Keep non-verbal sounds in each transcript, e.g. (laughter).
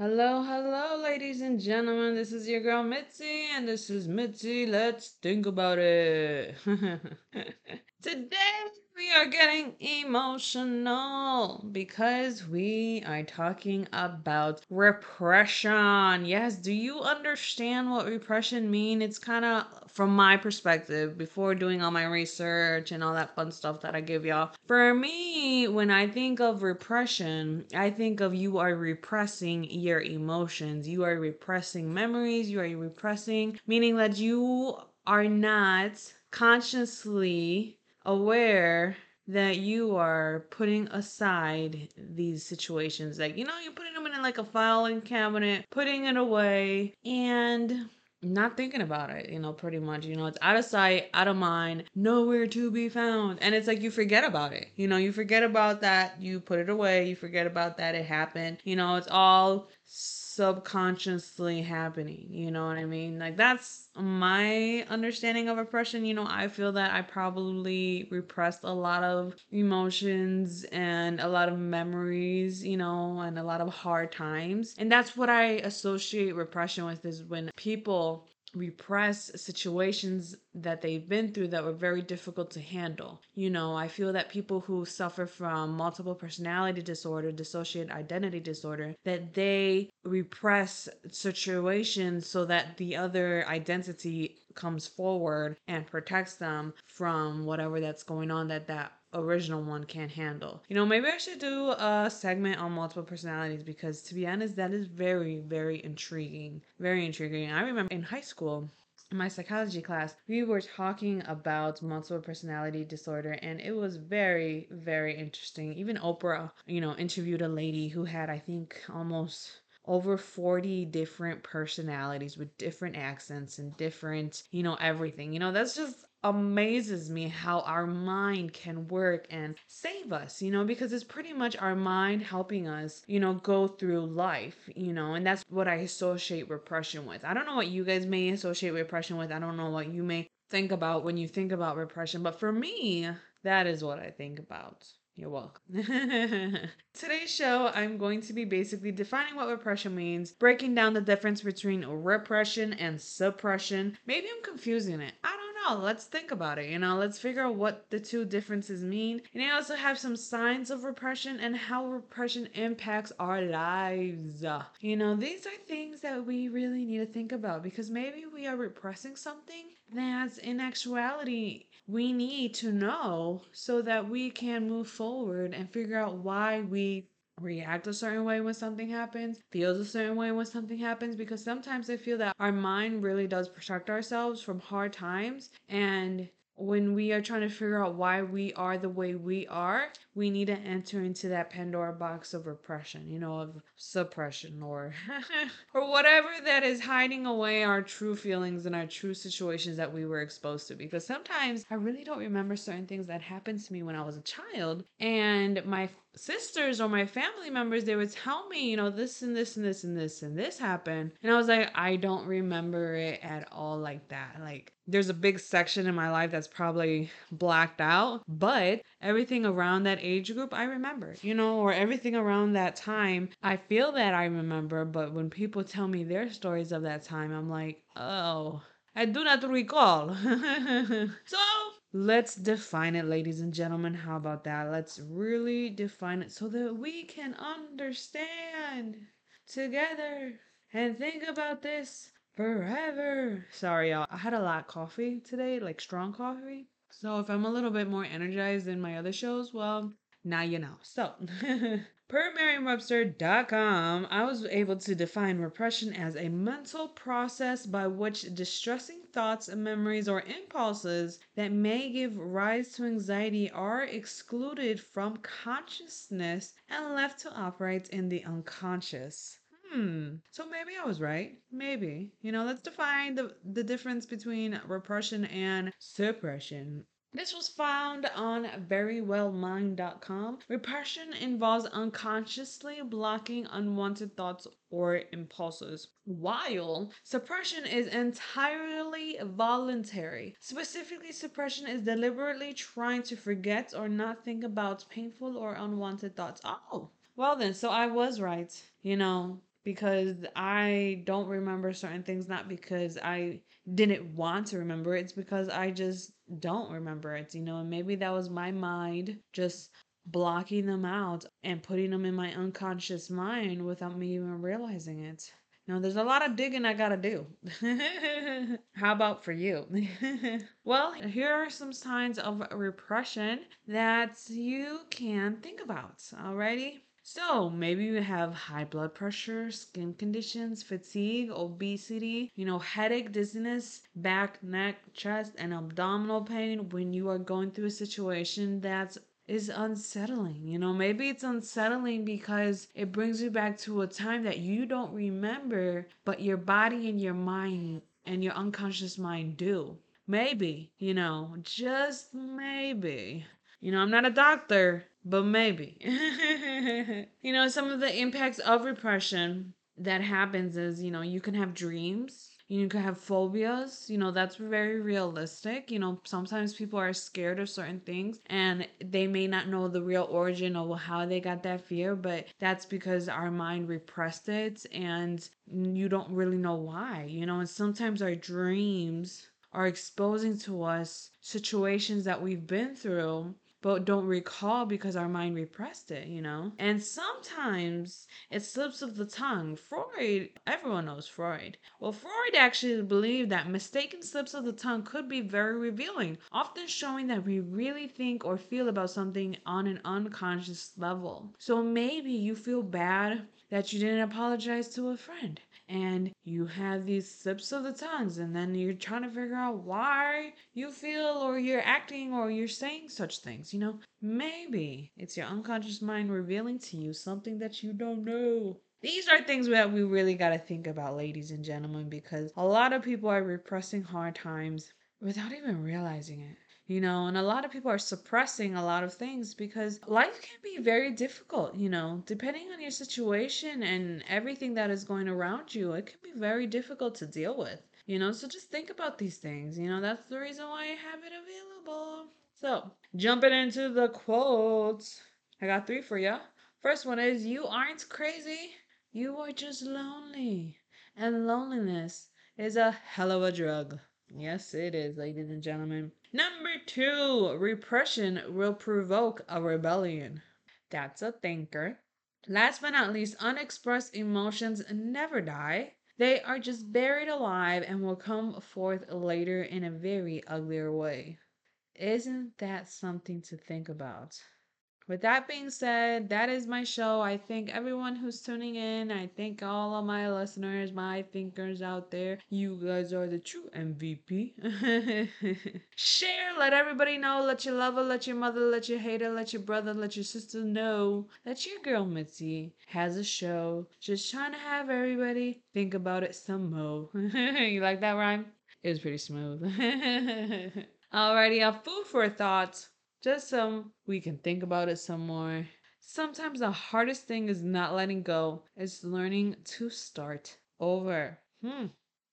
Hello, hello, ladies and gentlemen. This is your girl Mitzi, and this is Mitzi. Let's think about it. (laughs) Today we are getting emotional because we are talking about repression. Yes, do you understand what repression mean? It's kind of from my perspective before doing all my research and all that fun stuff that I give y'all. For me, when I think of repression, I think of you are repressing your emotions. You are repressing memories, you are repressing meaning that you are not consciously aware that you are putting aside these situations. Like, you know, you're putting them in like a filing cabinet, putting it away, and not thinking about it, you know, pretty much. You know, it's out of sight, out of mind, nowhere to be found. And it's like you forget about it. You know, you forget about that, you put it away, you forget about that, it happened. You know, it's all subconsciously happening. You know what I mean? Like that's my understanding of repression. You know, I feel that I probably repressed a lot of emotions and a lot of memories, you know, and a lot of hard times. And that's what I associate repression with is when people repress situations that they've been through that were very difficult to handle. You know, I feel that people who suffer from multiple personality disorder, dissociative identity disorder, that they repress situations so that the other identity comes forward and protects them from whatever that's going on that that original one can't handle. You know, maybe I should do a segment on multiple personalities because to be honest, that is very, very intriguing. Very intriguing. I remember in high school, in my psychology class, we were talking about multiple personality disorder, and it was very, very interesting. Even Oprah, you know, interviewed a lady who had, I think, almost over 40 different personalities with different accents and different, you know, everything. You know, that's just amazes me how our mind can work and save us, you know, because it's pretty much our mind helping us, you know, go through life, you know, and that's what I associate repression with. I don't know what you guys may associate repression with. I don't know what you may think about when you think about repression, but for me, that is what I think about. You're welcome. (laughs) Today's show, I'm going to be basically defining what repression means, breaking down the difference between repression and suppression. Maybe I'm confusing it. I know. Let's think about it. You know, let's figure out what the two differences mean. And I also have some signs of repression and how repression impacts our lives. You know, these are things that we really need to think about because maybe we are repressing something that's in actuality we need to know so that we can move forward and figure out why we react a certain way when something happens, feels a certain way when something happens, because sometimes I feel that our mind really does protect ourselves from hard times. And when we are trying to figure out why we are the way we are, we need to enter into that Pandora box of repression, you know, of suppression or (laughs) or whatever that is hiding away our true feelings and our true situations that we were exposed to. Because sometimes I really don't remember certain things that happened to me when I was a child, and my sisters or my family members they would tell me you know this and this and this and this and this happened. And i was like i don't remember it at all like that. Like there's a big section in my life that's probably blacked out. But everything around that age group i remember you know or everything around that time i feel that i remember but when people tell me their stories of that time i'm like oh I do not recall. (laughs) so let's define it, ladies and gentlemen. How about that? Let's really define it so that we can understand together and think about this forever. Sorry, y'all. I had a lot of coffee today, like strong coffee. So if I'm a little bit more energized than my other shows, well, now you know. So, (laughs) per Merriam-Webster.com, I was able to define repression as a mental process by which distressing thoughts, memories, or impulses that may give rise to anxiety are excluded from consciousness and left to operate in the unconscious. Hmm. So maybe I was right. Maybe. You know, let's define the the difference between repression and suppression. This was found on verywellmind.com. Repression involves unconsciously blocking unwanted thoughts or impulses, while suppression is entirely voluntary. Specifically, suppression is deliberately trying to forget or not think about painful or unwanted thoughts. Oh, well then, so I was right. You know, because I don't remember certain things, not because I didn't want to remember it's because I just don't remember it, you know, and maybe that was my mind just blocking them out and putting them in my unconscious mind without me even realizing it. Know, there's a lot of digging I gotta do. (laughs) How about for you? (laughs) well, here are some signs of repression that you can think about. Alrighty. So maybe you have high blood pressure, skin conditions, fatigue, obesity, you know, headache, dizziness, back, neck, chest, and abdominal pain when you are going through a situation that's is unsettling. You know, maybe it's unsettling because it brings you back to a time that you don't remember, but your body and your mind and your unconscious mind do. Maybe, you know, just maybe. You know, I'm not a doctor, but maybe. (laughs) you know, some of the impacts of repression that happens is, you know, you can have dreams you can have phobias you know that's very realistic you know sometimes people are scared of certain things and they may not know the real origin of how they got that fear but that's because our mind repressed it and you don't really know why you know and sometimes our dreams are exposing to us situations that we've been through but don't recall because our mind repressed it, you know? And sometimes it slips of the tongue. Freud, everyone knows Freud. Well, Freud actually believed that mistaken slips of the tongue could be very revealing, often showing that we really think or feel about something on an unconscious level. So maybe you feel bad that you didn't apologize to a friend and you have these slips of the tongues and then you're trying to figure out why you feel or you're acting or you're saying such things you know? Maybe it's your unconscious mind revealing to you something that you don't know. These are things that we really got to think about ladies and gentlemen because a lot of people are repressing hard times without even realizing it you know, and a lot of people are suppressing a lot of things because life can be very difficult, you know, depending on your situation and everything that is going around you, it can be very difficult to deal with, you know, so just think about these things, you know, that's the reason why I have it available. So, jumping into the quotes, I got three for you. First one is You aren't crazy, you are just lonely, and loneliness is a hell of a drug. Yes, it is, ladies and gentlemen. Number two, repression will provoke a rebellion. That's a thinker. Last but not least, unexpressed emotions never die. They are just buried alive and will come forth later in a very uglier way. Isn't that something to think about? With that being said, that is my show. I thank everyone who's tuning in. I thank all of my listeners, my thinkers out there. You guys are the true MVP. (laughs) Share, let everybody know. Let your lover, let your mother, let your hater, let your brother, let your sister know that your girl Mitzi has a show. Just trying to have everybody think about it some more. (laughs) you like that rhyme? It was pretty smooth. (laughs) Alrighty, a food for thought just so we can think about it some more. Sometimes the hardest thing is not letting go, it's learning to start over. Hmm.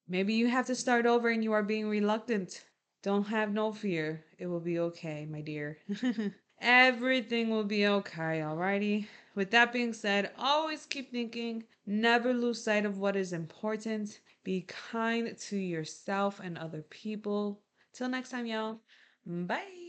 Maybe you have to start over and you are being reluctant. Don't have no fear. It will be okay, my dear. (laughs) Everything will be okay, alrighty? With that being said, always keep thinking, never lose sight of what is important. Be kind to yourself and other people. Till next time, y'all. Bye.